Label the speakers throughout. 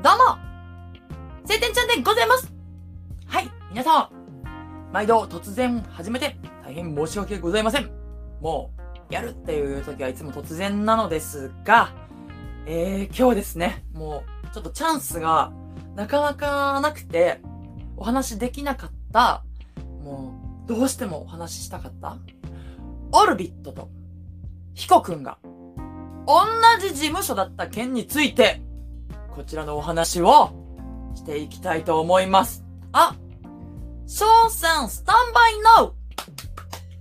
Speaker 1: どうも晴天ちゃんでございますはい、皆さん、毎度突然始めて大変申し訳ございません。もう、やるっていう時はいつも突然なのですが、えー、今日ですね、もう、ちょっとチャンスがなかなかなくて、お話できなかった、もう、どうしてもお話ししたかった、オルビットと、ヒコくんが、同じ事務所だった件について、こちらのお話をしていきたいと思います。あ、ショーンさん、スタンバイノー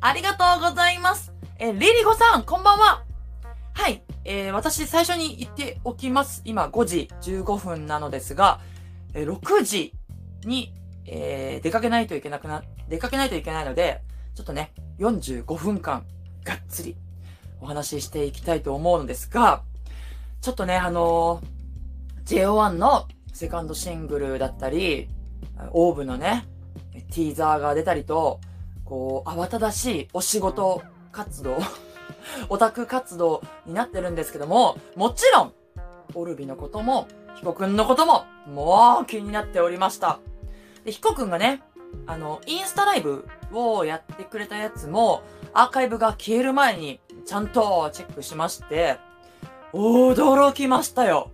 Speaker 1: ありがとうございます。え、リリゴさん、こんばんは。はい。えー、私、最初に言っておきます。今、5時15分なのですが、え、6時に、えー、出かけないといけなくな、出かけないといけないので、ちょっとね、45分間、がっつり、お話ししていきたいと思うのですが、ちょっとね、あのー、JO1 のセカンドシングルだったり、オーブのね、ティーザーが出たりと、こう、慌ただしいお仕事活動 オタク活動になってるんですけども、もちろん、オルビのことも、ヒコくんのことも、もう気になっておりました。で、ヒコくんがね、あの、インスタライブをやってくれたやつも、アーカイブが消える前に、ちゃんとチェックしまして、驚きましたよ。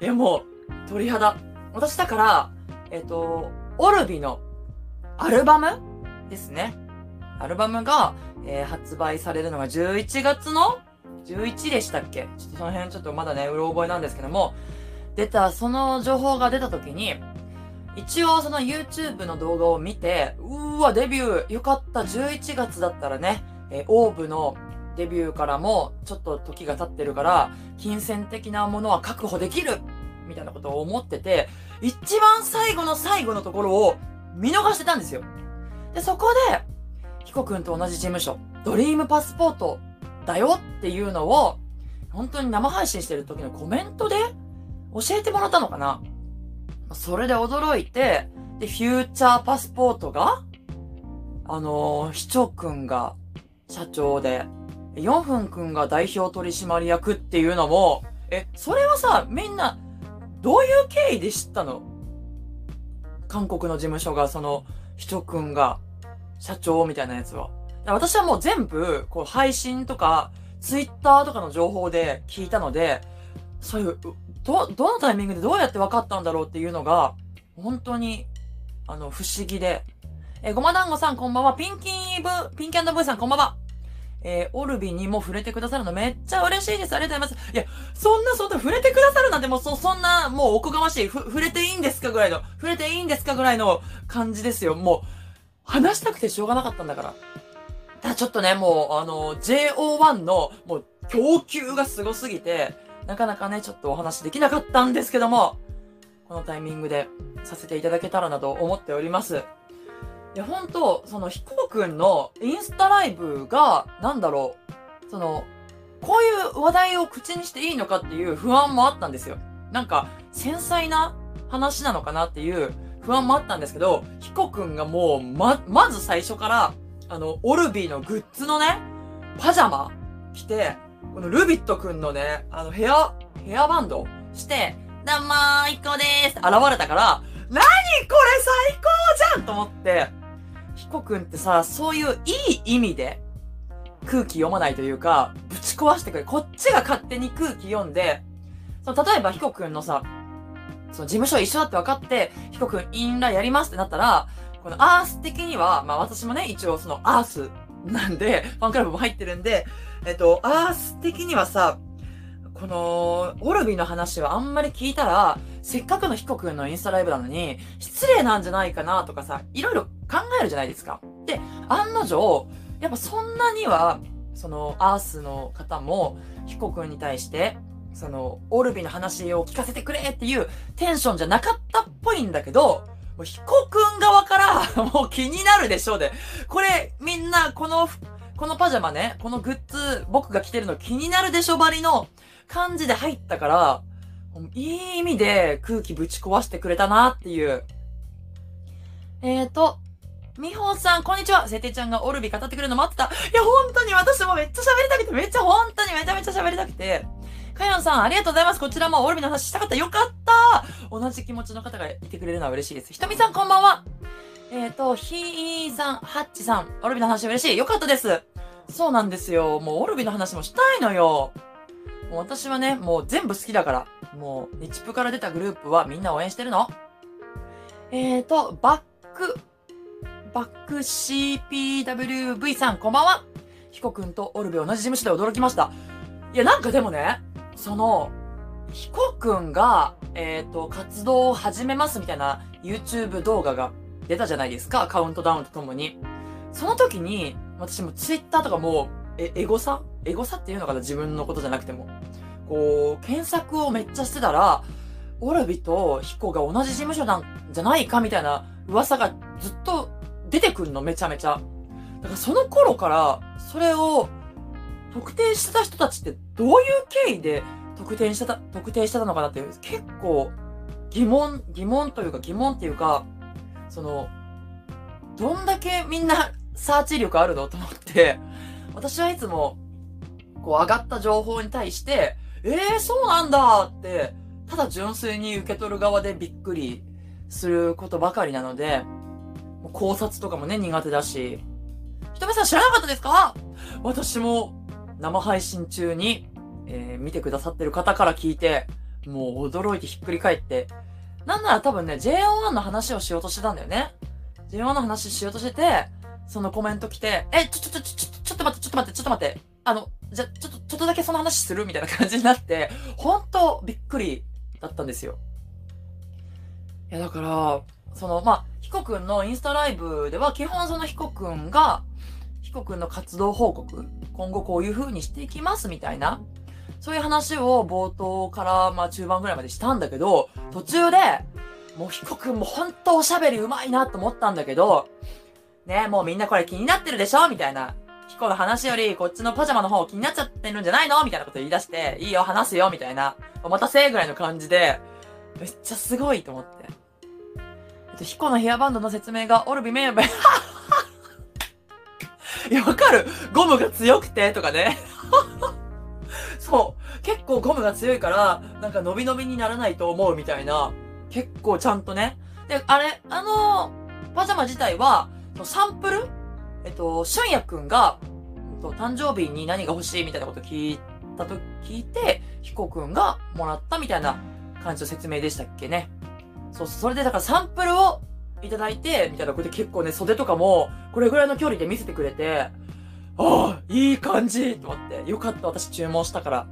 Speaker 1: いや、もう、鳥肌。私だから、えっ、と、オルビのアルバムですね。アルバムが、えー、発売されるのが11月の11でしたっけ？ちょっとその辺ちょっとまだね、うろ覚えなんですけども、出た、その情報が出た時に、一応その YouTube の動画を見て、うーわ、デビューよかった、11月だったらね、えー、オーブのデビューからもちょっと時が経ってるから、金銭的なものは確保できるみたいなことを思ってて、一番最後の最後のところを見逃してたんですよ。で、そこで、ヒコくんと同じ事務所、ドリームパスポートだよっていうのを、本当に生配信してる時のコメントで教えてもらったのかなそれで驚いて、で、フューチャーパスポートが、あのー、市長くんが社長で、4分くんが代表取締役っていうのも、え、それはさ、みんな、どういう経緯で知ったの？韓国の事務所が、その、ひとくんが、社長みたいなやつは。私はもう全部、こう、配信とか、ツイッターとかの情報で聞いたので、そういう、ど、どのタイミングでどうやって分かったんだろうっていうのが、本当に、あの、不思議で。えごま団子さんこんばんは。ピンキーブ、ピンキャンドブーさんこんばんは。えー、オルビにも触れてくださるのめっちゃ嬉しいです。ありがとうございます。いや、そんな、そんな、触れてくださるなんてもう、そ、そんな、もうおこがましい。ふ、触れていいんですかぐらいの、触れていいんですかぐらいの感じですよ。もう、話したくてしょうがなかったんだから。ただちょっとね、もう、あの、JO1 の、もう、供給がすごすぎて、なかなかね、ちょっとお話できなかったんですけども、このタイミングでさせていただけたらなと思っております。いや、ほんと、その、ヒコくんのインスタライブが、なんだろう、その、こういう話題を口にしていいのかっていう不安もあったんですよ。なんか、繊細な話なのかなっていう不安もあったんですけど、ヒコくんがもう、ま、まず最初から、あの、オルビーのグッズのね、パジャマ着て、このルビットくんのね、あの、ヘア、ヘアバンドして、どうもー、イコでーすって現れたから、何これ最高じゃんと思って、ヒコくんってさ、そういういい意味で空気読まないというか、ぶち壊してくれ。こっちが勝手に空気読んで、その例えばヒコくんのさ、その事務所一緒だって分かって、ヒコくんインラやりますってなったら、このアース的には、まあ私もね、一応そのアースなんで、ファンクラブも入ってるんで、えっと、アース的にはさ、この、オルビの話はあんまり聞いたら、せっかくのヒコくんのインスタライブなのに、失礼なんじゃないかなとかさ、いろいろ考えるじゃないですか。で、案の定、やっぱそんなには、その、アースの方も、ヒコくんに対して、その、オルビの話を聞かせてくれっていうテンションじゃなかったっぽいんだけど、もうヒコくん側から もう気になるでしょうで。これ、みんな、この、このパジャマね、このグッズ、僕が着てるの気になるでしょばりの、感じで入ったから、いい意味で空気ぶち壊してくれたなっていう。えーと、みほさん、こんにちは。せてちゃんがオルビ語ってくれるの待ってた。いや、本当に私もめっちゃ喋りたくて、めっちゃ本当にめちゃめちゃ喋りたくて。かよんさん、ありがとうございます。こちらもオルビの話したかった。よかった、同じ気持ちの方がいてくれるのは嬉しいです。ひとみさんこんばんは。えっ、ー、と、ひーさん、はっちさん、オルビの話嬉しい。よかったです。そうなんですよ。もうオルビの話もしたいのよ。もう私はね、もう全部好きだから。もう、日プから出たグループはみんな応援してるの。えーと、バック、バック CPWV さん、こんばんは。ヒコくんとオルビ同じ事務所で驚きました。いや、なんかでもね、その、ヒコくんが、えっ、ー、と、活動を始めますみたいな YouTube 動画が出たじゃないですか、カウントダウンとともに。その時に、私も Twitter とかも、え、エゴサ？エゴサっていうのかな？自分のことじゃなくても。こう、検索をめっちゃしてたら、オルビとヒコが同じ事務所なんじゃないかみたいな噂がずっと出てくるの、めちゃめちゃ。だからその頃から、それを特定してた人たちってどういう経緯で特定してた、特定してたのかなって結構疑問、疑問というか疑問っていうか、その、どんだけみんなサーチ力あるの？と思って、私はいつも、こう上がった情報に対して、ええー、そうなんだって、ただ純粋に受け取る側でびっくりすることばかりなので、考察とかもね、苦手だし。ひとみさん知らなかったですか？私も生配信中に、えー、見てくださってる方から聞いて、もう驚いてひっくり返って、なんなら多分ね、JO1 の話をしようとしてたんだよね。JO1 の話しようとしてて、そのコメント来て、え、ちょ、ちょ、ちょ、ちょ、ちょっと待って、ちょっと待って、ちょっと待って。あの、じゃ、ちょっと、ちょっとだけその話する？みたいな感じになって、ほんとびっくりだったんですよ。いや、だから、その、まあ、ヒコくんのインスタライブでは、基本そのヒコくんが、ヒコくんの活動報告、今後こういう風にしていきますみたいな、そういう話を冒頭からまあ中盤ぐらいまでしたんだけど、途中で、もうヒコくんも本当おしゃべり上手いなと思ったんだけど、ねもうみんなこれ気になってるでしょ？みたいな。ヒコの話よりこっちのパジャマの方気になっちゃってるんじゃないの？みたいなこと言い出して、いいよ話すよみたいな。お待たせぐらいの感じで、めっちゃすごいと思って。えっと、ヒコのヘアバンドの説明がオルビメイベ、いや、わかる？ゴムが強くて、とかね。そう。結構ゴムが強いから、なんか伸び伸びにならないと思うみたいな。結構ちゃんとね。で、あれ、あのパジャマ自体は、サンプル？えっと、俊也くんが、えっと、誕生日に何が欲しいみたいなこと聞いたと聞いて、ヒコくんがもらったみたいな感じの説明でしたっけね。そうそう、それでだからサンプルをいただいて、みたいな、これで結構ね、袖とかも、これぐらいの距離で見せてくれて、ああ、いい感じと思って。よかった、私注文したから。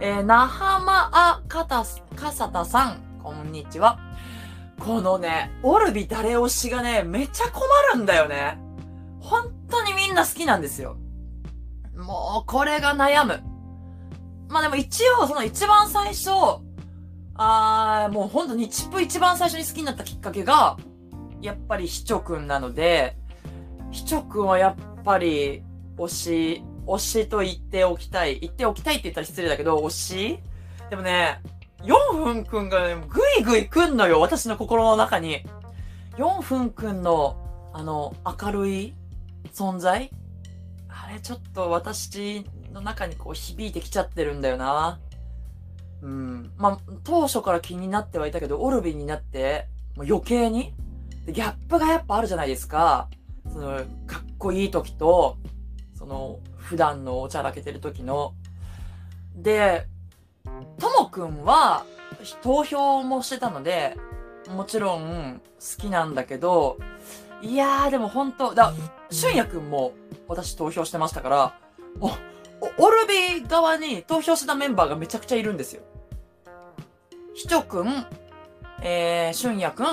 Speaker 1: えー、なはまあかた、かさたさん、こんにちは。このね、オルビ誰推しがね、めちゃ困るんだよね。本当にみんな好きなんですよ。もう、これが悩む。まあでも一応、その一番最初、あー、もうほんと日プ一番最初に好きになったきっかけが、やっぱりひちょくんなので、ひちょくんはやっぱり、推し、推しと言っておきたい。言っておきたいって言ったら失礼だけど、推し？でもね、4分くんがね、ぐいぐい来んのよ、私の心の中に。4分くんの、あの、明るい存在？あれちょっと私の中にこう響いてきちゃってるんだよな。うん。まあ、当初から気になってはいたけど、オルビンになって、もう余計に？ギャップがやっぱあるじゃないですか。その、かっこいい時と、その、普段のおちゃらけてる時の。で、ともくんは、投票もしてたので、もちろん好きなんだけど、いやーでも本当だ、俊也くんも私投票してましたから、お、オルビー側に投票してたメンバーがめちゃくちゃいるんですよ。ひちょくん、えー、俊也くん、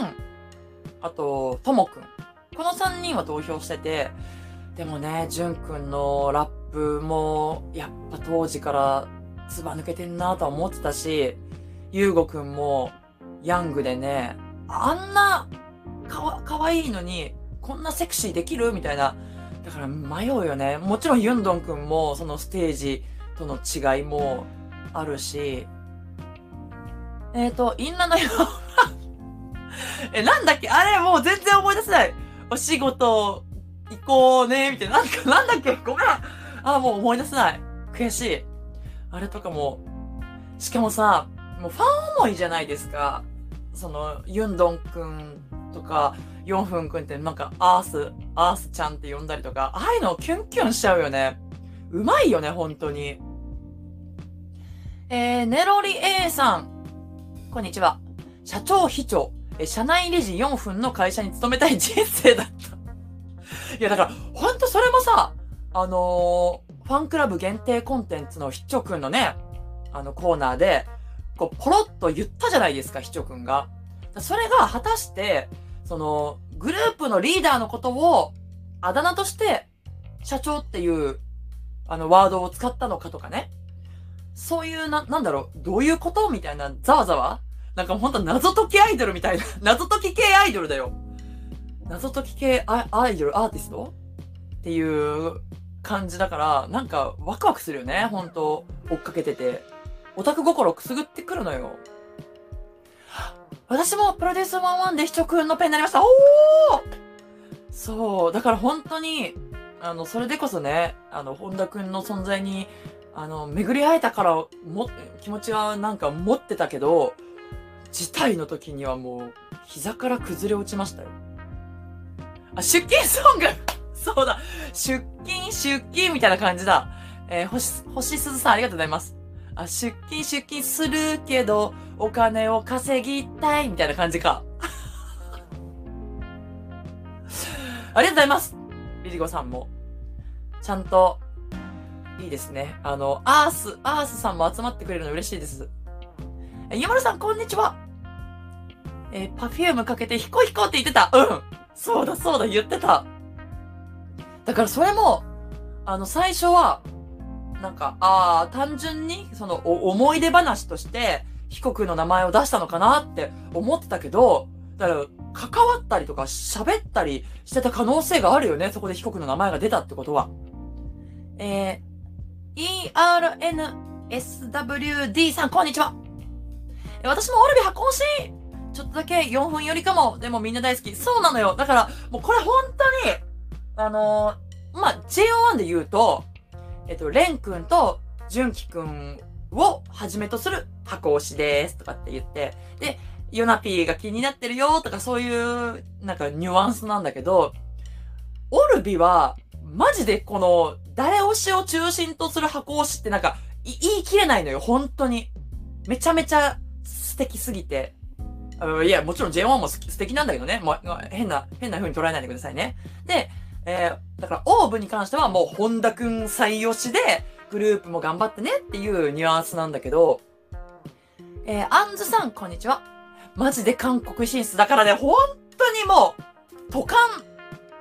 Speaker 1: あと、ともくん。この3人は投票してて、でもね、じゅんくんのラップも、やっぱ当時からつば抜けてんなとは思ってたし、ゆうごくんも、ヤングでね、あんな、かわ、かわいいのに、こんなセクシーできるみたいな。だから迷うよね。もちろんユンドンくんも、そのステージとの違いもあるし、えっ、ー、と、インナのよ え、なんだっけ？あれもう全然思い出せない。お仕事行こうね、みたいな。なんか、なんだっけ？ごめん。あ、もう思い出せない。悔しい。あれとかも、しかもさ、もうファン思いじゃないですか。その、ユンドンくんとか、4分くんってなんか、アース、アースちゃんって呼んだりとか、ああいうのキュンキュンしちゃうよね。うまいよね、本当に。えー、ネロリ A さん。こんにちは。社長秘書、え社内レジ4分の会社に勤めたい人生だった。いや、だから、ほんとそれもさ、あの、ファンクラブ限定コンテンツの秘書くんのね、あのコーナーで、こう、ポロッと言ったじゃないですか、秘書くんが。それが果たして、その、グループのリーダーのことを、あだ名として、社長っていう、あの、ワードを使ったのかとかね。そういう、な、なんだろう、どういうことみたいな、ざわざわ？なんかほんと謎解きアイドルみたいな、謎解き系アイドルだよ。謎解き系アアイドル、アーティスト？っていう感じだから、なんかワクワクするよね、ほんと。追っかけてて。オタク心くすぐってくるのよ。私もプロデュース11で秘書くんのペンになりましたおーそう、だから本当に、あの、それでこそね、あの、本田くんの存在に、あの、巡り会えたから、も、気持ちはなんか持ってたけど、事態の時にはもう、膝から崩れ落ちましたよ。あ、出勤ソングそうだ出勤、出勤みたいな感じだ。えー、星、星鈴さんありがとうございます。あ、出勤、出勤するけど、お金を稼ぎたいみたいな感じか。ありがとうございますリリコさんも。ちゃんと、いいですね。あの、アース、アースさんも集まってくれるの嬉しいです。え、ゆまるさん、こんにちは。えー、パフュームかけて、 HICO HICO って言ってた。うん。そうだ、そうだ、言ってた。だからそれも、あの、最初は、なんか、ああ、単純に、その、思い出話として、 HICO の名前を出したのかなって思ってたけど、だから、関わったりとか喋ったりしてた可能性があるよね。そこで被告の名前が出たってことは。えー、ERNSWD さん、こんにちは。私もオルビ箱欲しちょっとだけ4分よりかも。でもみんな大好き。そうなのよ。だから、もうこれ本当に、あのー、まあ、JO1 で言うと、えっと、レン君と純喜くんをはじめとする箱推しですとかって言って、で、ヨナピーが気になってるよとかそういう、なんかニュアンスなんだけど、オルビは、マジでこの、誰推しを中心とする箱推しってなんか、言い切れないのよ、本当に。めちゃめちゃ素敵すぎて。いや、もちろん J1 も素敵なんだけどね。もう変な、変な風に捉えないでくださいね。で、えー、だから、オーブに関してはもう、本田くん最推しで、グループも頑張ってねっていうニュアンスなんだけど、えー、アンズさん、こんにちは。マジで韓国進出だからね、本当にもう、渡韓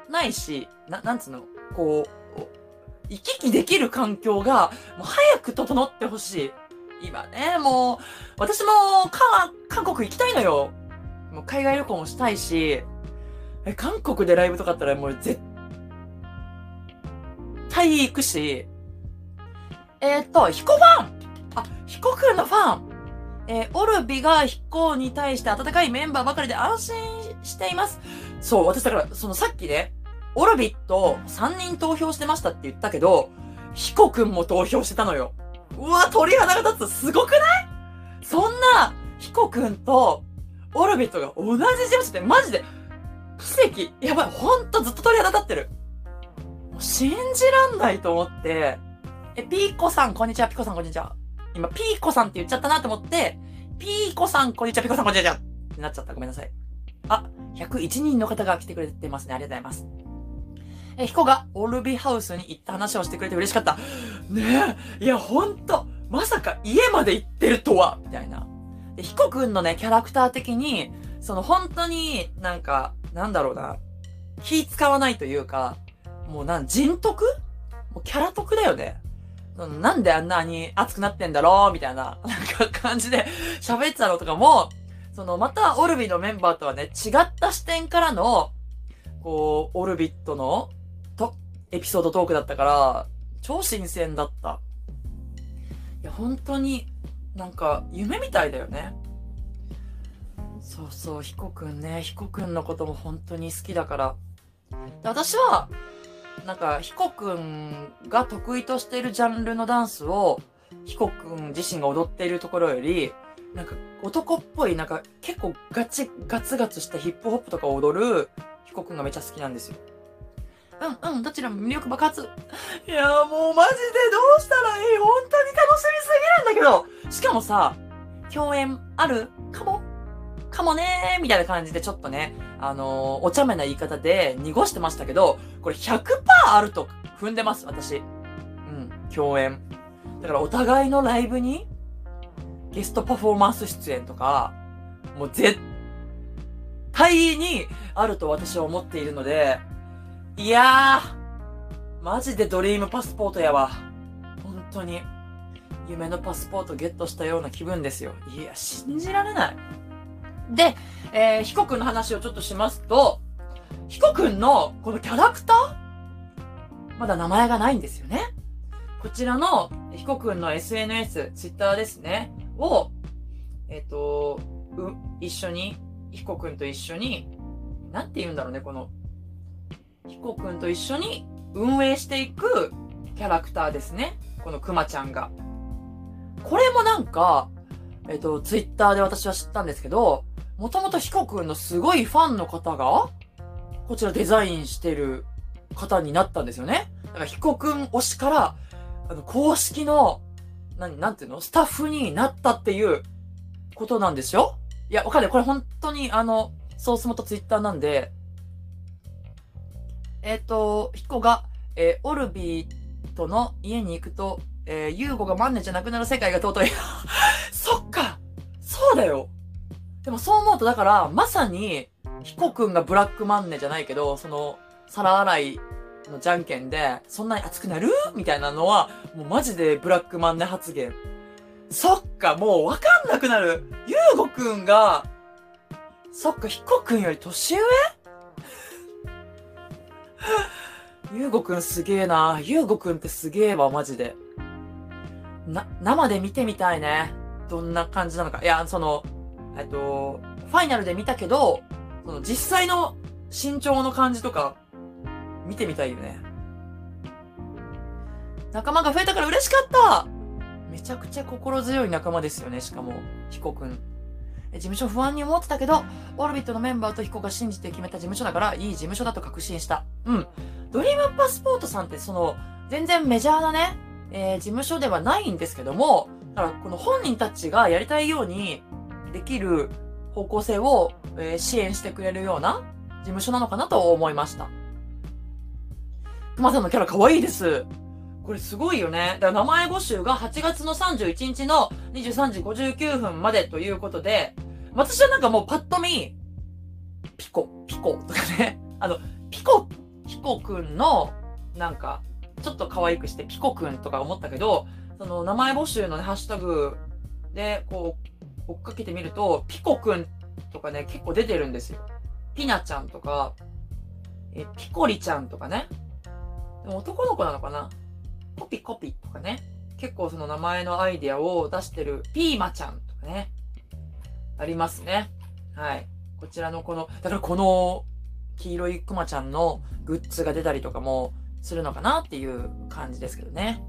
Speaker 1: ないし、な、なんつうの、こう、行き来できる環境が、もう早く整ってほしい。今ね、もう、私も、韓国行きたいのよ。もう海外旅行もしたいし、え、韓国でライブとかあったらもう絶対行くし、えっ、と、ヒコファンあ、ヒコくんのファンえー、オルビがヒコに対して温かいメンバーばかりで安心しています。そう、私だから、そのさっきね、オルビと3人投票してましたって言ったけど、ヒコくんも投票してたのよ。うわ、鳥肌が立つ。すごくない？そんな、ヒコくんと、オルビットが同じ事務所ってマジで、奇跡。やばい、ほんとずっと鳥肌立ってる。信じらんないと思って、え、ピーコさん、こんにちは、ピコさん、こんにちは。今、ピーコさんって言っちゃったなと思って、ピーコさん、こんにちは、ピコさん、こんにちは。ってなっちゃった。ごめんなさい。あ、101人の方が来てくれてますね。ありがとうございます。え、ヒコがオルビハウスに行った話をしてくれて嬉しかった。ねえ、いや、ほんと、まさか家まで行ってるとは、みたいな。で、ヒコくんのね、キャラクター的に、その本当になんか、なんだろうな、気使わないというか、もうなん、人徳？もうキャラ得だよね。なんであんなに熱くなってんだろう？みたいな、なんか感じで喋ってたのとかも、そのまたオルビのメンバーとはね、違った視点からの、こう、オルビットのと、エピソードトークだったから、超新鮮だった。いや、本当に、なんか、夢みたいだよね。そうそう、ヒコくんね、ヒコくんのことも本当に好きだから。で私は、なんか、ヒコくんが得意としているジャンルのダンスを、ヒコくん自身が踊っているところより、なんか男っぽい、なんか結構ガチ、ガツガツしたヒップホップとか踊るヒコくんがめっちゃ好きなんですよ。うんうん、どちらも魅力爆発。いやーもうマジでどうしたらいい？本当に楽しみすぎるんだけどしかもさ、共演ある？かもかもねーみたいな感じでちょっとね、あのー、お茶目な言い方で濁してましたけど、これ100%あると踏んでます、私。うん、共演。だからお互いのライブに、ゲストパフォーマンス出演とか、もう絶対にあると私は思っているので、いやー、マジでドリームパスポートやわ。本当に。夢のパスポートゲットしたような気分ですよ。いや、信じられない。で、えー、ヒコくんの話をちょっとしますと、ヒコくんのこのキャラクター？まだ名前がないんですよね。こちらのヒコくんの SNS、ツイッターですね、を、えっ、ー、と、う、一緒に、ヒコくんと一緒に、なんて言うんだろうね、このヒコくんと一緒に運営していくキャラクターですね。このクマちゃんが。これもなんか、えっ、と、ツイッターで私は知ったんですけど、もともとヒコくんのすごいファンの方が、こちらデザインしてる方になったんですよね。だからヒコくん推しから、あの、公式の、何、なんていうの？スタッフになったっていうことなんですよ。いや、わかんない。これ本当にあの、ソース元ツイッターなんで、えっ、ー、と、ヒコが、えー、オルビーとの家に行くと、えー、ユーゴがマンネじゃなくなる世界が尊い。そっかそうだよでもそう思うと、だから、まさに、ヒコくんがブラックマンネじゃないけど、その、皿洗いのじゃんけんで、そんなに熱くなるみたいなのは、もうマジでブラックマンネ発言。そっか、もうわかんなくなる。ユーゴくんが、そっか、ヒコくんより年上？ゆうごくんすげえな。ゆうごくんってすげえわ、マジで。な、生で見てみたいね。どんな感じなのか。いや、その、えっと、ファイナルで見たけど、その実際の身長の感じとか、見てみたいよね。仲間が増えたから嬉しかっためちゃくちゃ心強い仲間ですよね、しかも、ヒコくん。事務所不安に思ってたけど、オルビットのメンバーとヒコが信じて決めた事務所だから、いい事務所だと確信した。うん。ドリームパスポートさんってその、全然メジャーなね、えー、事務所ではないんですけども、だからこの本人たちがやりたいようにできる方向性を、え、支援してくれるような事務所なのかなと思いました。熊さんのキャラ可愛いです。これすごいよね。だから名前募集が8月の31日の23時59分までということで、私はなんかもうパッと見、ピコ、ピコとかね、あの、ピコ、ピコくんの、なんか、ちょっと可愛くしてピコくんとか思ったけど、その名前募集のね、ハッシュタグで、こう、追っかけてみると、ピコくんとかね、結構出てるんですよ。ピナちゃんとか、え、ピコリちゃんとかね。でも男の子なのかなコピコピとかね。結構その名前のアイデアを出してるピーマちゃんとかね。ありますね。はい。こちらのこの、だからこの黄色いクマちゃんのグッズが出たりとかもするのかなっていう感じですけどね。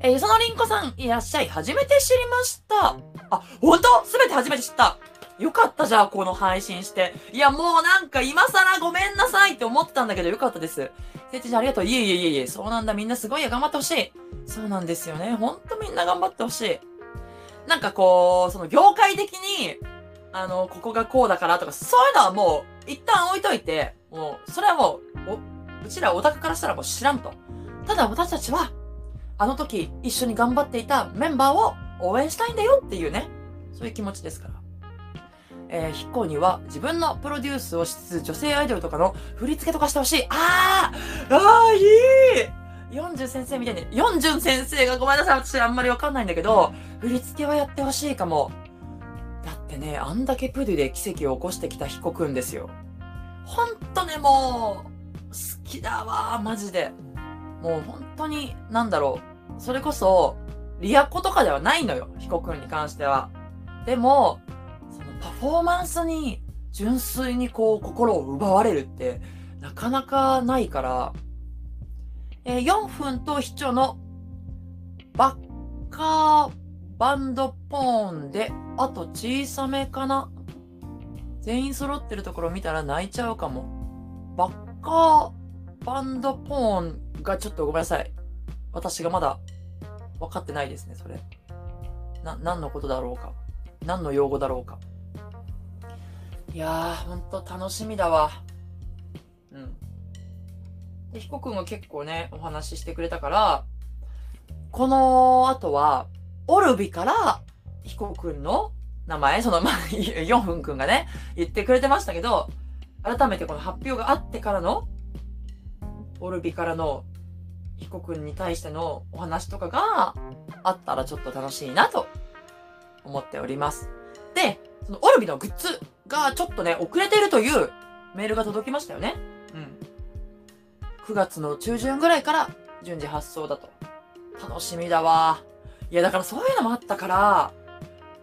Speaker 1: えー、そのりんこさん、いらっしゃい。初めて知りました。あ、ほんとすべて初めて知った。よかったじゃあ、この配信して。いや、もうなんか今更ごめんなさいって思ってたんだけど、よかったです。せいちゃんありがとう。いえいえいえいえ、そうなんだ。みんなすごいや、頑張ってほしい。そうなんですよね。ほんとみんな頑張ってほしい。なんかこう、その業界的に、あの、ここがこうだからとか、そういうのはもう、一旦置いといて、もう、それはもう、お、うちらオタクからしたらもう知らんと。ただ私たちは、あの時一緒に頑張っていたメンバーを応援したいんだよっていうね、そういう気持ちですから。えー、ヒッコーには自分のプロデュースをしつつ女性アイドルとかの振り付けとかしてほしい。あーあーいい四十先生みたいに、四十先生がごめんなさい、私あんまりわかんないんだけど、振り付けはやってほしいかも。だってね、あんだけプデュで奇跡を起こしてきたヒコくんですよ。ほんとね、もう、好きだわ、マジで。もう本当に、なんだろう。それこそ、リアコとかではないのよ、ヒコくんに関しては。でも、そのパフォーマンスに純粋にこう心を奪われるって、なかなかないから、えー、4分と秘書のバッカーバンドポーンで、あと小さめかな。全員揃ってるところ見たら泣いちゃうかも。バッカーバンドポーンがちょっとごめんなさい。私がまだ分かってないですね、それ。な、何のことだろうか。何の用語だろうか。いやー、ほんと楽しみだわ。うん。で、ヒコ君が結構ね、お話ししてくれたから、この後は、オルビからヒコ君の名前、その、まあ、ヨンフン君がね、言ってくれてましたけど、改めてこの発表があってからの、オルビからのヒコ君に対してのお話とかがあったらちょっと楽しいなと思っております。で、そのオルビのグッズがちょっとね、遅れてるというメールが届きましたよね。うん。9月の中旬ぐらいから順次発送だと。楽しみだわ。いや、だからそういうのもあったから、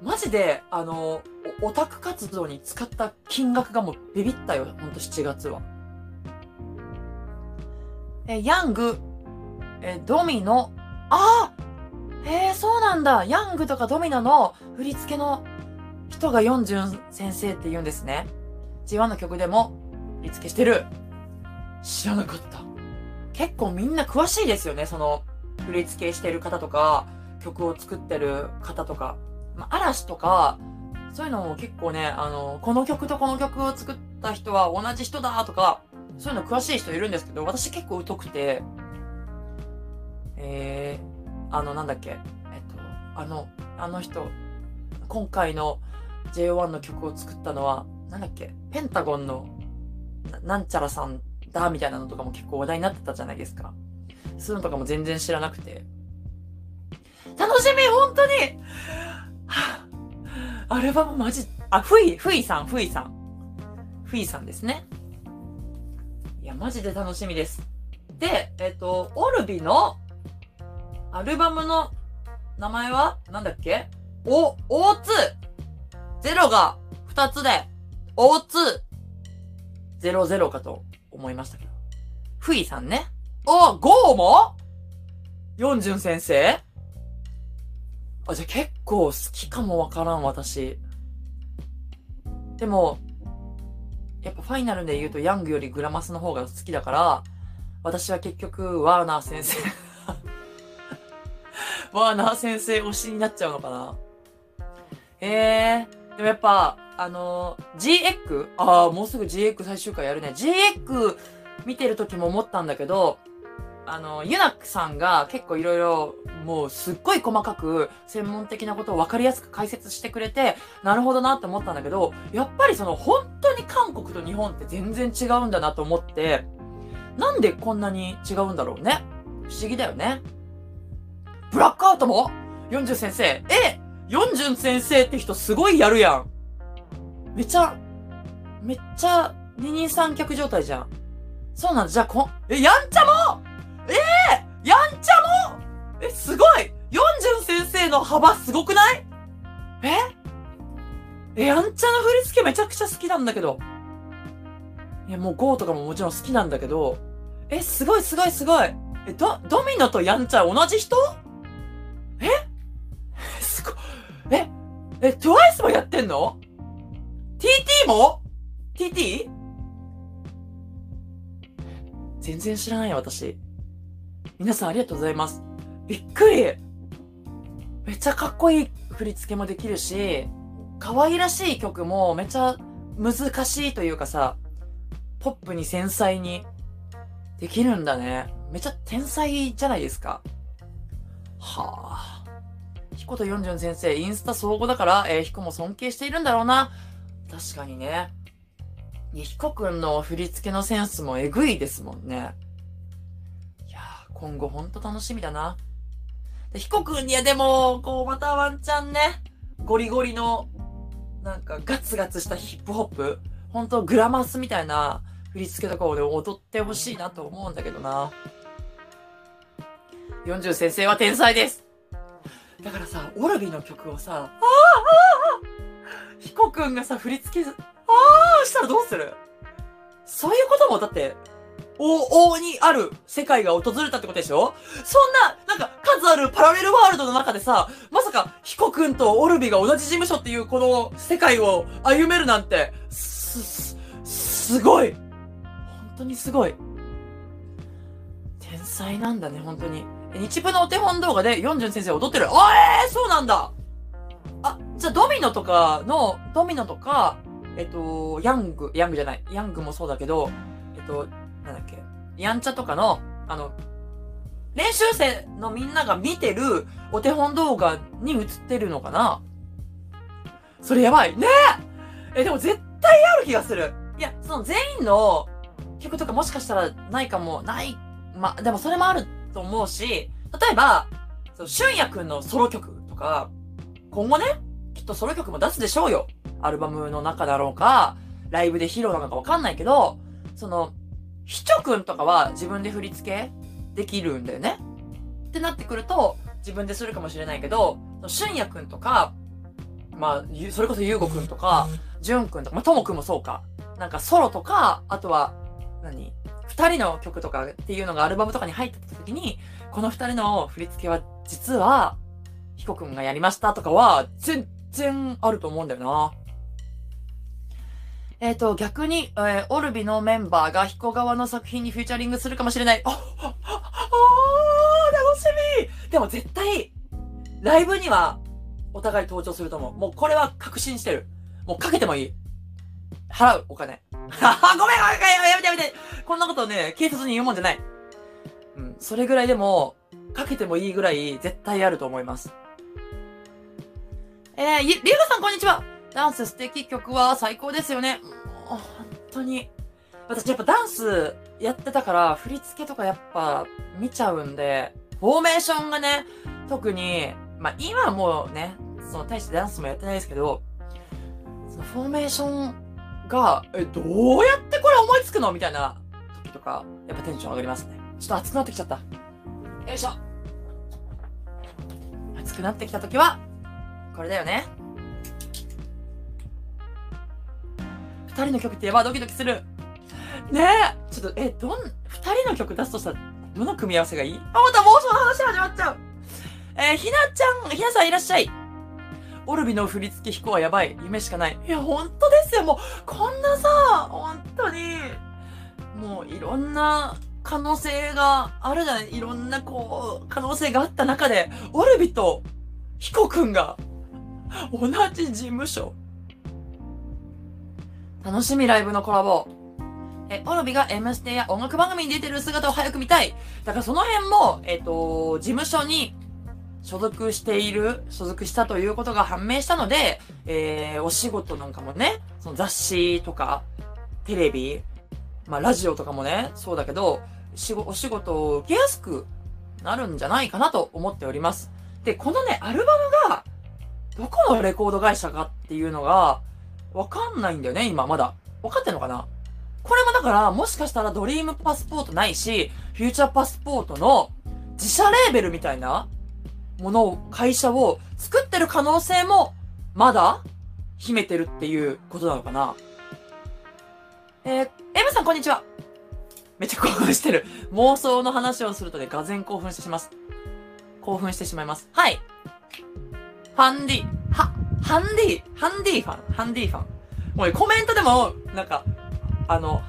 Speaker 1: マジで、あの、オタク活動に使った金額がもうビビったよ。ほんと7月は。え、ヤング、え、ドミノ、ああへえ、そうなんだ。ヤングとかドミノの振り付けの人がヨンジュン先生って言うんですね。G1 の曲でも振り付けしてる。知らなかった。結構みんな詳しいですよね。その、振り付けしてる方とか、曲を作ってる方とか。まあ、嵐とか、そういうのも結構ね、あの、この曲とこの曲を作った人は同じ人だとか、そういうの詳しい人いるんですけど、私結構疎くて、えー、あの、なんだっけ、えっと、あの、あの人、今回の JO1 の曲を作ったのは、なんだっけ、ペンタゴンのなんちゃらさんだ、みたいなのとかも結構話題になってたじゃないですか。そういうのとかも全然知らなくて。楽しみ本当にはあ、アルバムマジ、あ、ふい、ふいさん、ふいさん。ふいさんですね。や、マジで楽しみです。で、えっ、と、オルビのアルバムの名前はなんだっけ？お、O2! ゼロが2つで、O2! 00かと思いましたけど。ふいさんね。お、ゴーも？ヨンジュン先生あ、じゃあ結構好きかもわからん、私。でも、やっぱファイナルで言うとヤングよりグラマスの方が好きだから、私は結局、ワーナー先生 ワーナー先生推しになっちゃうのかなええー、でもやっぱ、あのー、GX? ああ、もうすぐ GX 最終回やるね。GX 見てる時も思ったんだけど、あの、ユナックさんが結構いろいろ、もうすっごい細かく専門的なことを分かりやすく解説してくれて、なるほどなって思ったんだけど、やっぱりその本当に韓国と日本って全然違うんだなと思って、なんでこんなに違うんだろうね？不思議だよね。ブラックアウトも？ヨンジュン先生。え？ヨンジュン先生って人すごいやるやん。めちゃ、めっちゃ二人三脚状態じゃん。そうなんだ。じゃあこ、え、やんちゃも？ええー、やんちゃも？え、すごいヨンジュン先生の幅すごくない？え？え、やんちゃな振り付けめちゃくちゃ好きなんだけど。いや、もう GO とかももちろん好きなんだけど、え、すごいすごいすごい。え、ド、ドミノとやんちゃ同じ人？え？すごい。え、え、TWICE もやってんの ?TT も ?TT? 全然知らないよ、私。皆さんありがとうございます。びっくりめっちゃかっこいい振り付けもできるし、可愛らしい曲もめっちゃ難しいというかさ、ポップに繊細にできるんだね。めっちゃ天才じゃないですか。はあ。ヒコとヨンジュン先生、インスタ相互だから、えー、ヒコも尊敬しているんだろうな。確かにね。ヒコくんの振り付けのセンスもえぐいですもんね。今後ほんと楽しみだな。で、ヒコくんにはでも、こう、またワンチャンね、ゴリゴリの、なんかガツガツしたヒップホップ、ほんとグラマスみたいな振り付けとかをね、踊ってほしいなと思うんだけどな。40先生は天才ですだからさ、オルビの曲をさ、ああああヒコくんがさ、振り付け、ああしたらどうする？そういうことも、だって、往々にある世界が訪れたってことでしょ？そんな、なんか、数あるパラレルワールドの中でさ、まさか、ヒコ君とオルビが同じ事務所っていうこの世界を歩めるなんて、す、す、すごい本当にすごい。天才なんだね、本当に。日部のお手本動画でヨンジュン先生踊ってる。あえー、そうなんだあ、じゃあドミノとかの、ドミノとか、えっと、ヤング、ヤングじゃない。ヤングもそうだけど、えっと、なんだっけ？やんちゃとかの、あの、練習生のみんなが見てるお手本動画に映ってるのかな？それやばい。ねええ、でも絶対ある気がする。いや、その全員の曲とかもしかしたらないかも、ない、ま、でもそれもあると思うし、例えば、その、俊也くんのソロ曲とか、今後ね、きっとソロ曲も出すでしょうよ。アルバムの中だろうか、ライブで披露なのかわかんないけど、その、ひちょくんとかは自分で振り付けできるんだよね。ってなってくると、自分でするかもしれないけど、俊也くんとか、まあ、それこそゆうごくんとか、じゅんくんとか、まあ、ともくんもそうか。なんかソロとか、あとは、何二人の曲とかっていうのがアルバムとかに入ってた時に、この二人の振り付けは実は、ヒコくんがやりましたとかは、全然あると思うんだよな。えっ、ー、と、逆に、えー、オルビのメンバーがヒコ側の作品にフューチャリングするかもしれない。あ、あ、楽しみでも絶対、ライブには、お互い登場すると思う。もうこれは確信してる。もうかけてもいい。払う、お金。ごめんごめんごめんやめてやめてこんなことね、警察に言うもんじゃない。うん、それぐらいでも、かけてもいいぐらい絶対あると思います。えー、りゅうがさんこんにちはダンス素敵曲は最高ですよね。もう、本当に。私やっぱダンスやってたから、振り付けとかやっぱ見ちゃうんで、フォーメーションがね、特に、まあ今はもうね、その大してダンスもやってないですけど、そのフォーメーションが、え、どうやってこれ思いつくのみたいな時とか、やっぱテンション上がりますね。ちょっと熱くなってきちゃった。よいしょ。熱くなってきた時は、これだよね。二人の曲ってやばドキドキする。ねえ。ちょっと、え、どん、二人の曲出すとしたら、どの組み合わせがいい？あ、また妄想の話始まっちゃう。えー、ひなちゃん、ひなさんいらっしゃい。オルビの振り付け飛行はやばい。夢しかない。いや、ほんとですよ。もう、こんなさ、本当に、もういろんな可能性があるじゃない？いろんなこう、可能性があった中で、オルビとヒコくんが、同じ事務所。楽しみライブのコラボ。え、オルビが M ステや音楽番組に出てる姿を早く見たい。だからその辺も、えっ、ー、と、事務所に所属している、所属したということが判明したので、えー、お仕事なんかもね、その雑誌とか、テレビ、まあラジオとかもね、そうだけど、しお仕事を受けやすくなるんじゃないかなと思っております。で、このね、アルバムが、どこのレコード会社かっていうのが、わかんないんだよね、今まだ。わかってんのかな？これもだから、もしかしたらドリームパスポートないし、フューチャーパスポートの自社レーベルみたいなものを、会社を作ってる可能性も、まだ秘めてるっていうことなのかな？えー、M さんこんにちはめっちゃ興奮してる。妄想の話をするとね、がぜ興奮してします。興奮してしまいます。はい。ファンディ、ハンディ、ハンディファン、ハンディファン。もうコメントでも、なんか、あの、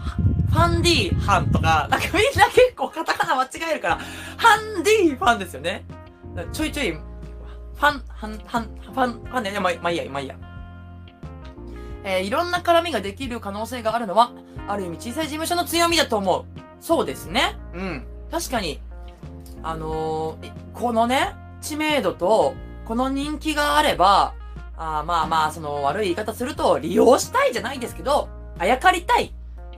Speaker 1: ファンディファンとか、なんかみんな結構カタカナ間違えるから、ハンディファンですよね。ちょいちょい、ファン、ハン、ハン、ファン、ファンね、まあ、まあいいや、まあいいや。えー、いろんな絡みができる可能性があるのは、ある意味小さい事務所の強みだと思う。そうですね。うん。確かに、あのー、このね、知名度と、この人気があれば、あまあまあ、その悪い言い方すると、利用したいじゃないですけど、あやかりたい、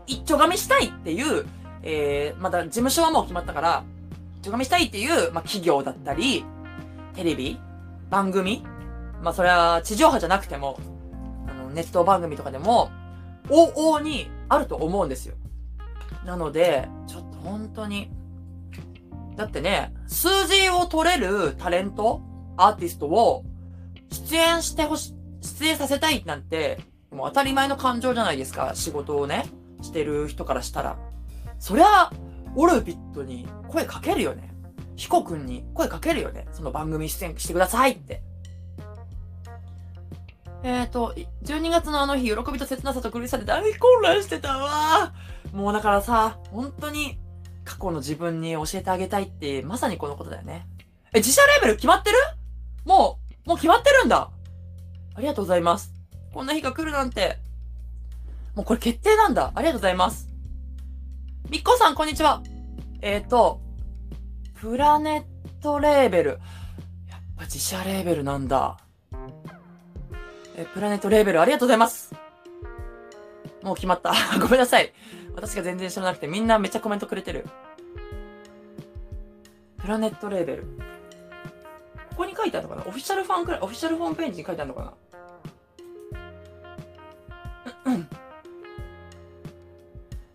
Speaker 1: 一丁噛みしたいっていう、えー、まだ事務所はもう決まったから、一丁噛みしたいっていう、まあ企業だったり、テレビ番組まあそれは地上波じゃなくても、あの、ネット番組とかでも、往々にあると思うんですよ。なので、ちょっと本当に、だってね、数字を取れるタレント、アーティストを出演してほし、出演させたいなんて、もう当たり前の感情じゃないですか。仕事をね、してる人からしたら。そりゃ、オルビットに声かけるよね。ヒコくんに声かけるよね。その番組出演してくださいって。えっ、ー、と、12月のあの日、喜びと切なさと苦しさで大混乱してたわ。もうだからさ、本当に過去の自分に教えてあげたいって、まさにこのことだよね。え、自社レベル決まってる？もう、もう決まってるんだ。ありがとうございます。こんな日が来るなんて。もうこれ決定なんだ。ありがとうございます。みっこさん、こんにちは。えっ、ー、と、プラネットレーベル。やっぱ自社レーベルなんだ。え、プラネットレーベルありがとうございます。もう決まった。ごめんなさい。私が全然知らなくてみんなめっちゃコメントくれてる。プラネットレーベル。ここに書いてあるのかな？オフィシャルファンクラオフィシャルホームページに書いてあるのかな？うん